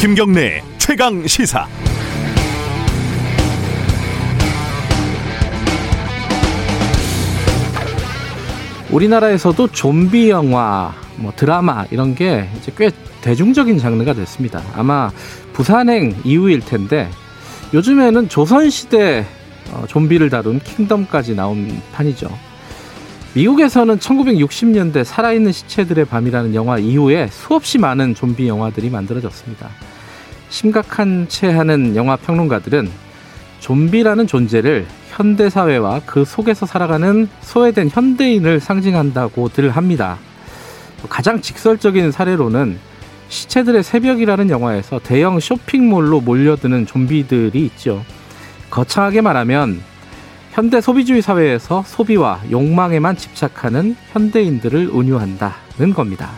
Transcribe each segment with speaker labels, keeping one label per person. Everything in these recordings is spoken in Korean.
Speaker 1: 김경래 최강 시사.
Speaker 2: 우리나라에서도 좀비 영화, 뭐 드라마 이런 게 이제 꽤 대중적인 장르가 됐습니다. 아마 부산행 이후일 텐데 요즘에는 조선시대 어, 좀비를 다룬 킹덤까지 나온 판이죠. 미국에서는 1960년대 살아있는 시체들의 밤이라는 영화 이후에 수없이 많은 좀비 영화들이 만들어졌습니다. 심각한 채 하는 영화 평론가들은 좀비라는 존재를 현대 사회와 그 속에서 살아가는 소외된 현대인을 상징한다고들 합니다. 가장 직설적인 사례로는 시체들의 새벽이라는 영화에서 대형 쇼핑몰로 몰려드는 좀비들이 있죠. 거창하게 말하면 현대 소비주의 사회에서 소비와 욕망에만 집착하는 현대인들을 은유한다는 겁니다.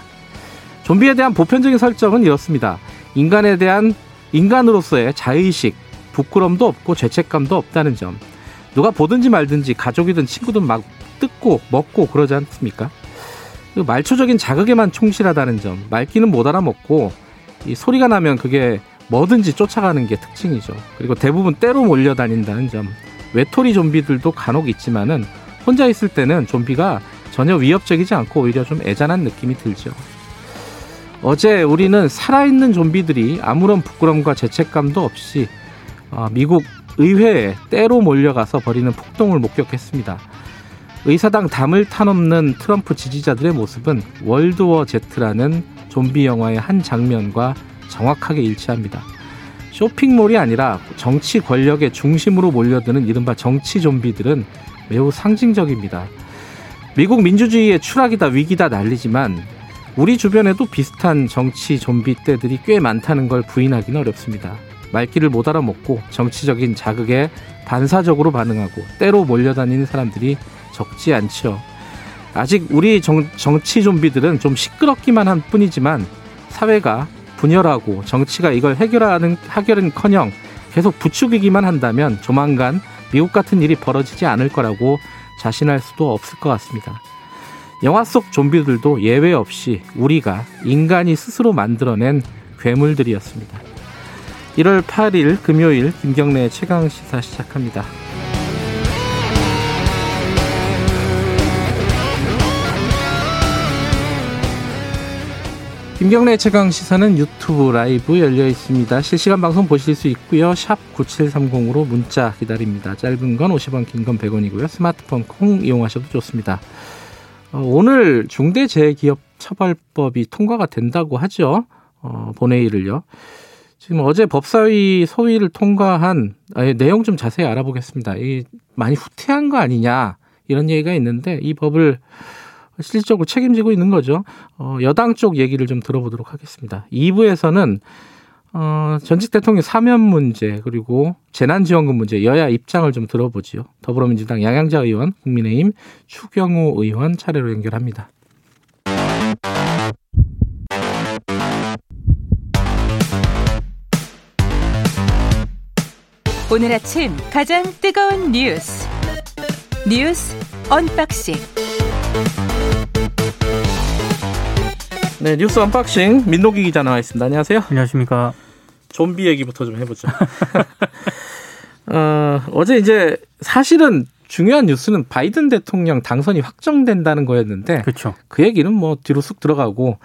Speaker 2: 좀비에 대한 보편적인 설정은 이렇습니다. 인간에 대한 인간으로서의 자의식, 부끄럼도 없고 죄책감도 없다는 점. 누가 보든지 말든지 가족이든 친구든 막 뜯고 먹고 그러지 않습니까? 말초적인 자극에만 충실하다는 점. 말귀는 못 알아먹고 이 소리가 나면 그게 뭐든지 쫓아가는 게 특징이죠. 그리고 대부분 때로 몰려다닌다는 점. 외톨이 좀비들도 간혹 있지만은 혼자 있을 때는 좀비가 전혀 위협적이지 않고 오히려 좀 애잔한 느낌이 들죠. 어제 우리는 살아있는 좀비들이 아무런 부끄럼과 죄책감도 없이 어, 미국 의회에 때로 몰려가서 벌이는 폭동을 목격했습니다. 의사당 담을 타넘는 트럼프 지지자들의 모습은 월드워 제트라는 좀비 영화의 한 장면과 정확하게 일치합니다. 쇼핑몰이 아니라 정치 권력의 중심으로 몰려드는 이른바 정치 좀비들은 매우 상징적입니다. 미국 민주주의의 추락이다 위기다 난리지만 우리 주변에도 비슷한 정치 좀비 떼들이 꽤 많다는 걸 부인하기는 어렵습니다. 말귀를 못 알아먹고 정치적인 자극에 반사적으로 반응하고 때로 몰려다니는 사람들이 적지 않죠. 아직 우리 정, 정치 좀비들은 좀 시끄럽기만 한 뿐이지만 사회가 분열하고 정치가 이걸 해결하는 해결은커녕 계속 부추기기만 한다면 조만간 미국 같은 일이 벌어지지 않을 거라고 자신할 수도 없을 것 같습니다. 영화 속 좀비들도 예외 없이 우리가 인간이 스스로 만들어낸 괴물들이었습니다. 1월 8일 금요일 김경래 최강 시사 시작합니다. 김경래 최강 시사는 유튜브 라이브 열려 있습니다. 실시간 방송 보실 수 있고요. 샵 9730으로 문자 기다립니다. 짧은 건 50원, 긴 건 100원이고요. 스마트폰 콩 이용하셔도 좋습니다. 어, 오늘 중대재해기업처벌법이 통과가 된다고 하죠. 어, 본회의를요. 지금 어제 법사위 소위를 통과한 아, 내용 좀 자세히 알아보겠습니다. 이 많이 후퇴한 거 아니냐 이런 얘기가 있는데 이 법을 실질적으로 책임지고 있는 거죠. 어, 여당 쪽 얘기를 좀 들어보도록 하겠습니다. 2부에서는 어, 전직 대통령 사면 문제 그리고 재난지원금 문제 여야 입장을 좀 들어보지요. 더불어민주당 양양자 의원, 국민의힘 추경호 의원 차례로 연결합니다.
Speaker 3: 오늘 아침 가장 뜨거운 뉴스 뉴스 unboxing
Speaker 2: 네, 뉴스 unboxing 민노기 기자 나와 있습니다. 안녕하세요.
Speaker 4: 안녕하십니까.
Speaker 2: 좀비 얘기부터 좀 해보죠. 어, 어제 이제 사실은 중요한 뉴스는 바이든 대통령 당선이 확정된다는 거였는데
Speaker 4: 그렇죠.
Speaker 2: 그 얘기는 뭐 뒤로 쑥 들어가고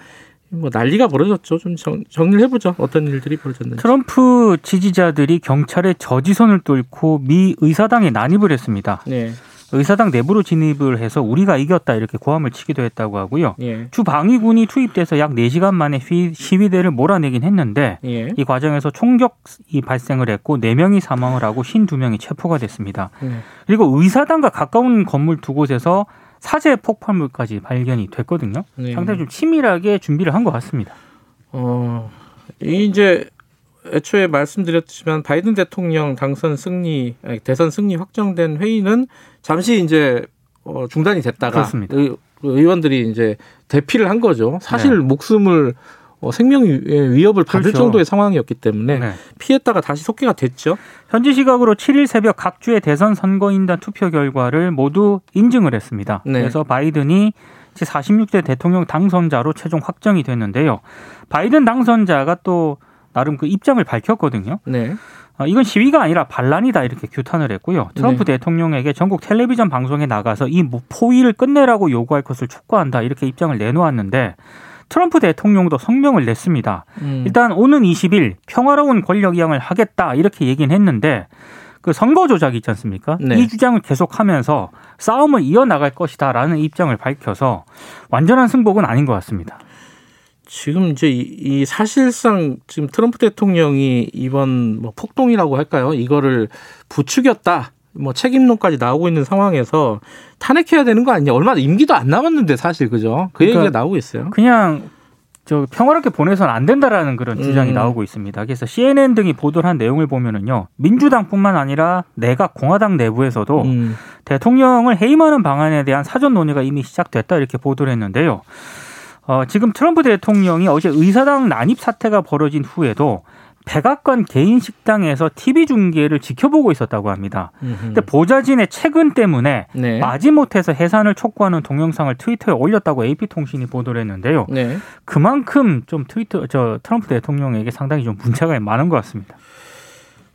Speaker 2: 뭐 난리가 벌어졌죠. 좀 정, 정리를 해보죠. 어떤 일들이 벌어졌는지.
Speaker 4: 트럼프 지지자들이 경찰의 저지선을 뚫고 미 의사당에 난입을 했습니다.
Speaker 2: 네.
Speaker 4: 의사당 내부로 진입을 해서 우리가 이겼다 이렇게 고함을 치기도 했다고 하고요.
Speaker 2: 예.
Speaker 4: 주 방위군이 투입돼서 약 4시간 만에 시위대를 몰아내긴 했는데
Speaker 2: 예.
Speaker 4: 이 과정에서 총격이 발생을 했고 4명이 사망을 하고 52명이 체포가 됐습니다.
Speaker 2: 예.
Speaker 4: 그리고 의사당과 가까운 건물 두 곳에서 사제 폭발물까지 발견이 됐거든요.
Speaker 2: 네.
Speaker 4: 상당히 좀 치밀하게 준비를 한 것 같습니다.
Speaker 2: 어, 이제 애초에 말씀드렸지만 바이든 대통령 당선 승리, 대선 승리 확정된 회의는 잠시 이제 어, 중단이 됐다가
Speaker 4: 그렇습니다.
Speaker 2: 의, 의원들이 이제 대피를 한 거죠. 사실
Speaker 4: 네.
Speaker 2: 목숨을 어, 생명 위협을 받을
Speaker 4: 그렇죠.
Speaker 2: 정도의 상황이었기 때문에
Speaker 4: 네.
Speaker 2: 피했다가 다시 속기가 됐죠.
Speaker 4: 현지 시각으로 7일 새벽 각 주의 대선 선거인단 투표 결과를 모두 인증을 했습니다.
Speaker 2: 네.
Speaker 4: 그래서 바이든이 46대 대통령 당선자로 최종 확정이 됐는데요. 바이든 당선자가 또 나름 그 입장을 밝혔거든요.
Speaker 2: 네.
Speaker 4: 어, 이건 시위가 아니라 반란이다 이렇게 규탄을 했고요. 트럼프
Speaker 2: 네.
Speaker 4: 대통령에게 전국 텔레비전 방송에 나가서 이 포위를 끝내라고 요구할 것을 촉구한다 이렇게 입장을 내놓았는데 트럼프 대통령도 성명을 냈습니다.
Speaker 2: 음.
Speaker 4: 일단 오는 20일 평화로운 권력 이양을 하겠다 이렇게 얘기는 했는데 그 선거 조작 있지 않습니까?
Speaker 2: 네.
Speaker 4: 이 주장을 계속하면서 싸움을 이어나갈 것이다라는 입장을 밝혀서 완전한 승복은 아닌 것 같습니다.
Speaker 2: 지금 이제 이, 이 사실상 지금 트럼프 대통령이 이번 뭐 폭동이라고 할까요? 이거를 부추겼다. 뭐 책임론까지 나오고 있는 상황에서 탄핵해야 되는 거 아니냐? 얼마 임기도 안 남았는데 사실 그죠? 그
Speaker 4: 그러니까
Speaker 2: 얘기가 나오고 있어요.
Speaker 4: 그냥 저 평화롭게 보내서는 안 된다라는 그런 주장이
Speaker 2: 음.
Speaker 4: 나오고 있습니다. 그래서 CNN 등이 보도를 한 내용을 보면은요, 민주당뿐만 아니라 내각 공화당 내부에서도
Speaker 2: 음.
Speaker 4: 대통령을 해임하는 방안에 대한 사전 논의가 이미 시작됐다 이렇게 보도를 했는데요. 어, 지금 트럼프 대통령이 어제 의사당 난입 사태가 벌어진 후에도 백악관 개인 식당에서 TV 중계를 지켜보고 있었다고 합니다. 근데 보좌진의 채근 때문에
Speaker 2: 네.
Speaker 4: 마지못해서 해산을 촉구하는 동영상을 트위터에 올렸다고 AP통신이 보도를 했는데요.
Speaker 2: 네.
Speaker 4: 그만큼 좀 트위터 저 트럼프 대통령에게 상당히 좀 문제가 많은 것 같습니다.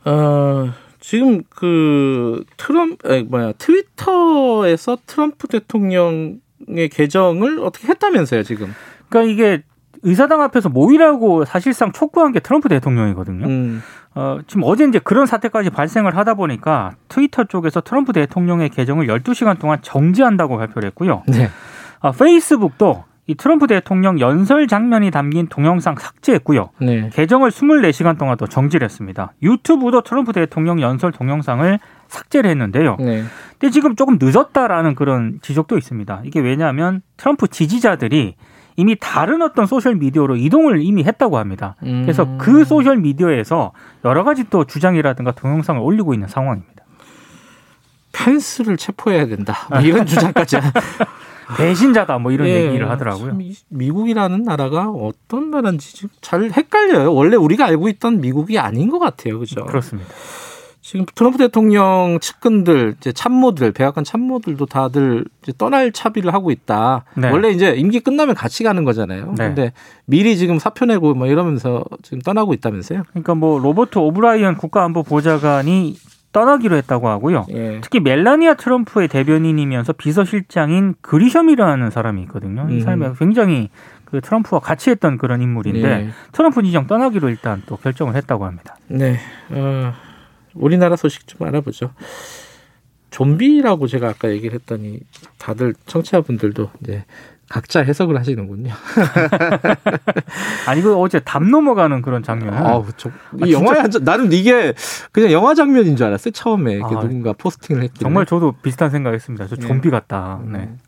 Speaker 2: 어, 지금 그 트럼 에, 뭐야 트위터에서 트럼프 대통령 의 계정을 어떻게 했다면서요 지금?
Speaker 4: 그러니까 이게 의사당 앞에서 모이라고 사실상 촉구한 게 트럼프 대통령이거든요.
Speaker 2: 음.
Speaker 4: 어, 지금 어제 이제 그런 사태까지 발생을 하다 보니까 트위터 쪽에서 트럼프 대통령의 계정을 12시간 동안 정지한다고 발표를 했고요.
Speaker 2: 네.
Speaker 4: 아, 페이스북도 이 트럼프 대통령 연설 장면이 담긴 동영상 삭제했고요.
Speaker 2: 네.
Speaker 4: 계정을 24시간 동안 또 정지를 했습니다. 유튜브도 트럼프 대통령 연설 동영상을 삭제를 했는데요.
Speaker 2: 네.
Speaker 4: 근데 지금 조금 늦었다라는 그런 지적도 있습니다. 이게 왜냐하면 트럼프 지지자들이 이미 다른 어떤 소셜 미디어로 이동을 이미 했다고 합니다. 그래서
Speaker 2: 음.
Speaker 4: 그 소셜 미디어에서 여러 가지 또 주장이라든가 동영상을 올리고 있는 상황입니다.
Speaker 2: 펜스를 체포해야 된다. 뭐 이런 주장까지.
Speaker 4: 배신자다 뭐 이런
Speaker 2: 예,
Speaker 4: 얘기를 하더라고요.
Speaker 2: 미국이라는 나라가 어떤 나라인지 지금 잘 헷갈려요. 원래 우리가 알고 있던 미국이 아닌 것 같아요. 그죠?
Speaker 4: 그렇습니다.
Speaker 2: 지금 트럼프 대통령 측근들, 이제 참모들, 백악관 참모들도 다들 이제 떠날 차비를 하고 있다.
Speaker 4: 네.
Speaker 2: 원래 이제 임기 끝나면 같이 가는 거잖아요.
Speaker 4: 네.
Speaker 2: 근데 미리 지금 사표 내고 뭐 이러면서 지금 떠나고 있다면서요?
Speaker 4: 그러니까 뭐 로버트 오브라이언 국가안보보좌관이 떠나기로 했다고 하고요.
Speaker 2: 예.
Speaker 4: 특히 멜라니아 트럼프의 대변인이면서 비서실장인 그리셤이라는 사람이 있거든요. 이
Speaker 2: 음.
Speaker 4: 사람이 굉장히 그 트럼프와 같이 했던 그런 인물인데
Speaker 2: 네.
Speaker 4: 트럼프 지정 떠나기로 일단 또 결정을 했다고 합니다.
Speaker 2: 네. 어, 우리나라 소식 좀 알아보죠. 좀비라고 제가 아까 얘기를 했더니 다들 청취자분들도 이제 각자 해석을 하시는군요.
Speaker 4: 아니 그 어제 담 넘어가는 그런 장면.
Speaker 2: 아우, 저,
Speaker 4: 아,
Speaker 2: 이
Speaker 4: 진짜?
Speaker 2: 영화에 한 장- 나는 이게 그냥 영화 장면인 줄 알았어요. 처음에 이렇게
Speaker 4: 아,
Speaker 2: 누군가 포스팅을 했길래.
Speaker 4: 정말 저도 비슷한 생각했습니다. 저
Speaker 2: 네.
Speaker 4: 좀비 같다. 네.
Speaker 2: 음.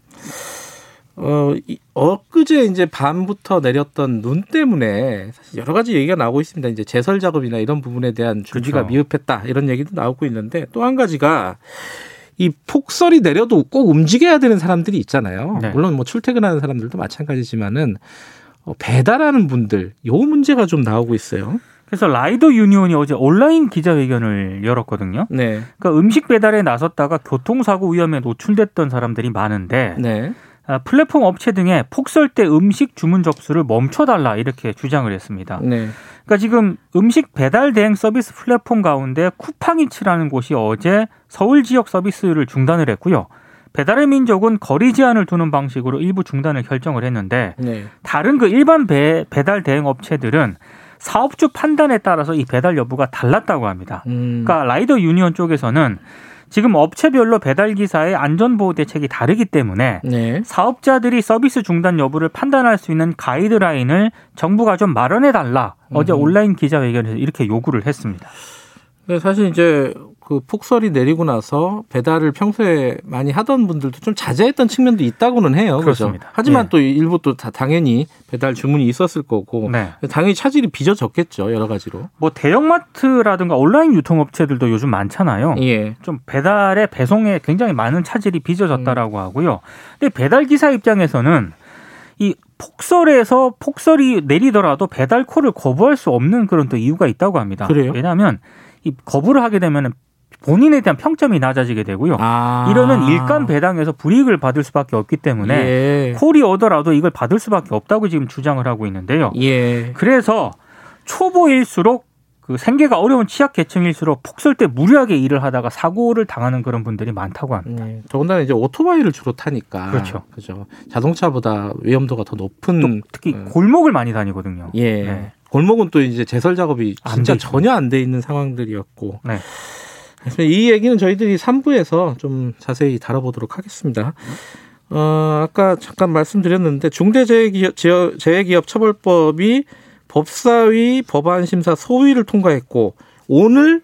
Speaker 2: 어, 이, 엊그제 이제 밤부터 내렸던 눈 때문에 사실 여러 가지 얘기가 나오고 있습니다. 이제 제설 작업이나 이런 부분에 대한 준비가
Speaker 4: 그렇죠.
Speaker 2: 미흡했다 이런 얘기도 나오고 있는데 또 한 가지가 이 폭설이 내려도 꼭 움직여야 되는 사람들이 있잖아요.
Speaker 4: 네.
Speaker 2: 물론 뭐 출퇴근하는 사람들도 마찬가지지만은 어, 배달하는 분들 요 문제가 좀 나오고 있어요.
Speaker 4: 그래서 라이더 유니온이 어제 온라인 기자회견을 열었거든요.
Speaker 2: 네,
Speaker 4: 그러니까 음식 배달에 나섰다가 교통사고 위험에 노출됐던 사람들이 많은데
Speaker 2: 네,
Speaker 4: 아, 플랫폼 업체 등에 폭설 때 음식 주문 접수를 멈춰달라 이렇게 주장을 했습니다.
Speaker 2: 네.
Speaker 4: 그러니까 지금 음식 배달 대행 서비스 플랫폼 가운데 쿠팡이츠라는 곳이 어제 서울 지역 서비스를 중단을 했고요. 배달의 민족은 거리 제한을 두는 방식으로 일부 중단을 결정을 했는데
Speaker 2: 네.
Speaker 4: 다른 그 일반 배, 배달 대행 업체들은 사업주 판단에 따라서 이 배달 여부가 달랐다고 합니다.
Speaker 2: 음,
Speaker 4: 그러니까 라이더 유니온 쪽에서는 지금 업체별로 배달 기사의 안전 보호 대책이 다르기 때문에
Speaker 2: 네.
Speaker 4: 사업자들이 서비스 중단 여부를 판단할 수 있는 가이드라인을 정부가 좀 마련해 달라. 어제
Speaker 2: 음.
Speaker 4: 온라인 기자회견에서 이렇게 요구를 했습니다.
Speaker 2: 근데 사실 이제 그 폭설이 내리고 나서 배달을 평소에 많이 하던 분들도 좀 자제했던 측면도 있다고는 해요.
Speaker 4: 그렇습니다.
Speaker 2: 하지만
Speaker 4: 예.
Speaker 2: 또 일부 또 다 당연히 배달 주문이 있었을 거고
Speaker 4: 네.
Speaker 2: 당연히 차질이 빚어졌겠죠 여러 가지로.
Speaker 4: 뭐 대형마트라든가 온라인 유통업체들도 요즘 많잖아요.
Speaker 2: 예.
Speaker 4: 좀 배달의 배송에 굉장히 많은 차질이
Speaker 2: 음.
Speaker 4: 빚어졌다라고 하고요. 근데 배달 기사 입장에서는 이 폭설에서 폭설이 내리더라도 배달콜을 거부할 수 없는 그런 또 이유가 있다고 합니다.
Speaker 2: 그래요?
Speaker 4: 왜냐하면 이 거부를 하게 되면 본인에 대한 평점이 낮아지게 되고요.
Speaker 2: 아.
Speaker 4: 이러면 일감 배당에서 불이익을 받을 수밖에 없기 때문에
Speaker 2: 예.
Speaker 4: 콜이 오더라도 이걸 받을 수밖에 없다고 지금 주장을 하고 있는데요.
Speaker 2: 예.
Speaker 4: 그래서 초보일수록 그 생계가 어려운 취약 계층일수록 푹쓸때 무리하게 일을 하다가 사고를 당하는 그런 분들이 많다고 합니다.
Speaker 2: 네. 더군다나 이제 오토바이를 주로 타니까
Speaker 4: 그렇죠.
Speaker 2: 그죠. 자동차보다 위험도가 더 높은
Speaker 4: 또 특히
Speaker 2: 음.
Speaker 4: 골목을 많이 다니거든요.
Speaker 2: 예.
Speaker 4: 네.
Speaker 2: 골목은 또 이제 제설 작업이
Speaker 4: 안
Speaker 2: 진짜. 전혀 안 돼 있는 상황들이었고.
Speaker 4: 네.
Speaker 2: 그래서 이 얘기는 저희들이 3부에서 좀 자세히 다뤄보도록 하겠습니다. 어, 아까 잠깐 말씀드렸는데 중대재해기업 재해기업 처벌법이 법사위 법안심사 소위를 통과했고 오늘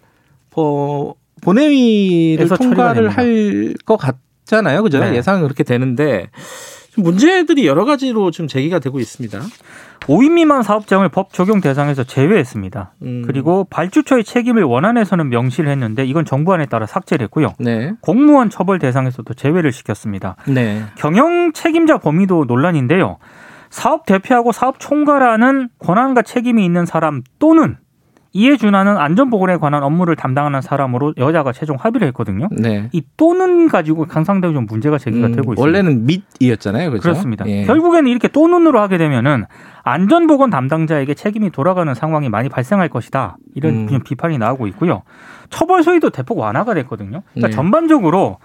Speaker 2: 어, 본회의를 통과를. 할 것 같잖아요. 그죠?
Speaker 4: 네.
Speaker 2: 예상은 그렇게 되는데 좀 문제들이 여러 가지로 좀 제기가 되고 있습니다.
Speaker 4: 5인 미만 사업장을 법 적용 대상에서 제외했습니다.
Speaker 2: 음,
Speaker 4: 그리고 발주처의 책임을 원안에서는 명시를 했는데 이건 정부안에 따라 삭제를 했고요.
Speaker 2: 네.
Speaker 4: 공무원 처벌 대상에서도 제외를 시켰습니다.
Speaker 2: 네.
Speaker 4: 경영 책임자 범위도 논란인데요. 사업 대표하고 사업 총괄하는 권한과 책임이 있는 사람 또는 이에 준하는 안전보건에 관한 업무를 담당하는 사람으로 여자가 최종 합의를 했거든요.
Speaker 2: 네.
Speaker 4: 이 또는 가지고 강상되고 좀 문제가 제기가
Speaker 2: 음,
Speaker 4: 되고 있습니다.
Speaker 2: 원래는 밑이었잖아요. 그죠?
Speaker 4: 그렇습니다.
Speaker 2: 예.
Speaker 4: 결국에는 이렇게 또는으로 하게 되면은 안전보건 담당자에게 책임이 돌아가는 상황이 많이 발생할 것이다. 이런
Speaker 2: 음.
Speaker 4: 좀 비판이 나오고 있고요. 처벌 소위도 대폭 완화가 됐거든요. 그러니까
Speaker 2: 네.
Speaker 4: 전반적으로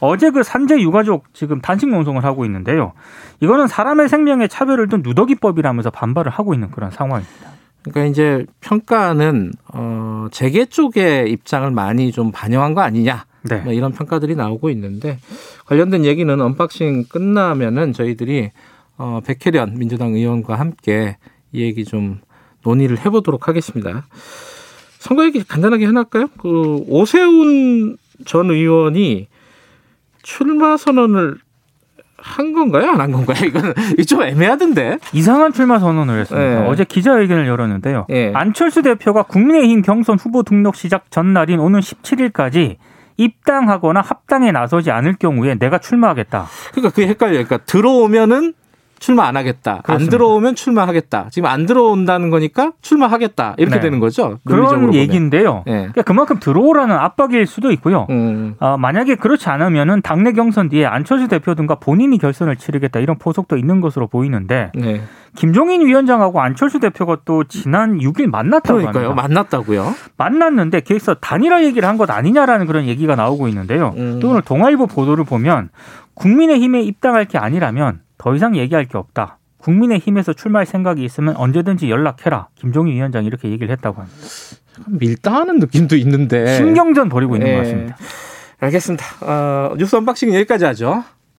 Speaker 4: 어제 그 산재 유가족 지금 단식 농성을 하고 있는데요. 이거는 사람의 생명에 차별을 둔 누더기법이라면서 반발을 하고 있는 그런 상황입니다.
Speaker 2: 그러니까 이제 평가는 어 재계 쪽의 입장을 많이 좀 반영한 거 아니냐
Speaker 4: 네.
Speaker 2: 뭐 이런 평가들이 나오고 있는데 관련된 얘기는 unboxing 끝나면은 저희들이 어 백혜련 민주당 의원과 함께 이 얘기 좀 논의를 해보도록 하겠습니다. 선거 얘기 간단하게 해볼까요? 그 오세훈 전 의원이 출마 선언을 한 건가요? 안 한 건가요? 이게 좀 애매하던데.
Speaker 4: 이상한 출마 선언을 했습니다.
Speaker 2: 네.
Speaker 4: 어제 기자회견을 열었는데요.
Speaker 2: 예.
Speaker 4: 안철수 대표가 국민의힘 경선 후보 등록 시작 전날인 오는 17일까지 입당하거나 합당에 나서지 않을 경우에 내가 출마하겠다.
Speaker 2: 그러니까 그게 헷갈려요. 그러니까 들어오면은 출마 안 하겠다. 안
Speaker 4: 그렇습니다.
Speaker 2: 들어오면 출마하겠다. 지금 안 들어온다는 거니까 출마하겠다. 이렇게
Speaker 4: 네.
Speaker 2: 되는 거죠.
Speaker 4: 그런. 얘기인데요.
Speaker 2: 예.
Speaker 4: 그러니까 그만큼 들어오라는 압박일 수도 있고요.
Speaker 2: 음.
Speaker 4: 어, 만약에 그렇지 않으면은 당내 경선 뒤에 안철수 대표 등과 본인이 결선을 치르겠다 이런 포석도 있는 것으로 보이는데
Speaker 2: 네.
Speaker 4: 김종인 위원장하고 안철수 대표가 또 지난 6일 만났다고
Speaker 2: 그러니까요.
Speaker 4: 합니다.
Speaker 2: 만났다고요.
Speaker 4: 만났는데 거기서 단일화 얘기를 한 것 아니냐라는 그런 얘기가 나오고 있는데요.
Speaker 2: 음.
Speaker 4: 또 오늘 동아일보 보도를 보면 국민의힘에 입당할 게 아니라면 더 이상 얘기할 게 없다. 국민의힘에서 출마할 생각이 있으면 언제든지 연락해라. 김종인 위원장이 이렇게 얘기를 했다고 합니다.
Speaker 2: 밀당하는 느낌도 있는데.
Speaker 4: 신경전 벌이고 있는
Speaker 2: 예.
Speaker 4: 것 같습니다.
Speaker 2: 알겠습니다. 어, 뉴스 unboxing 여기까지 하죠.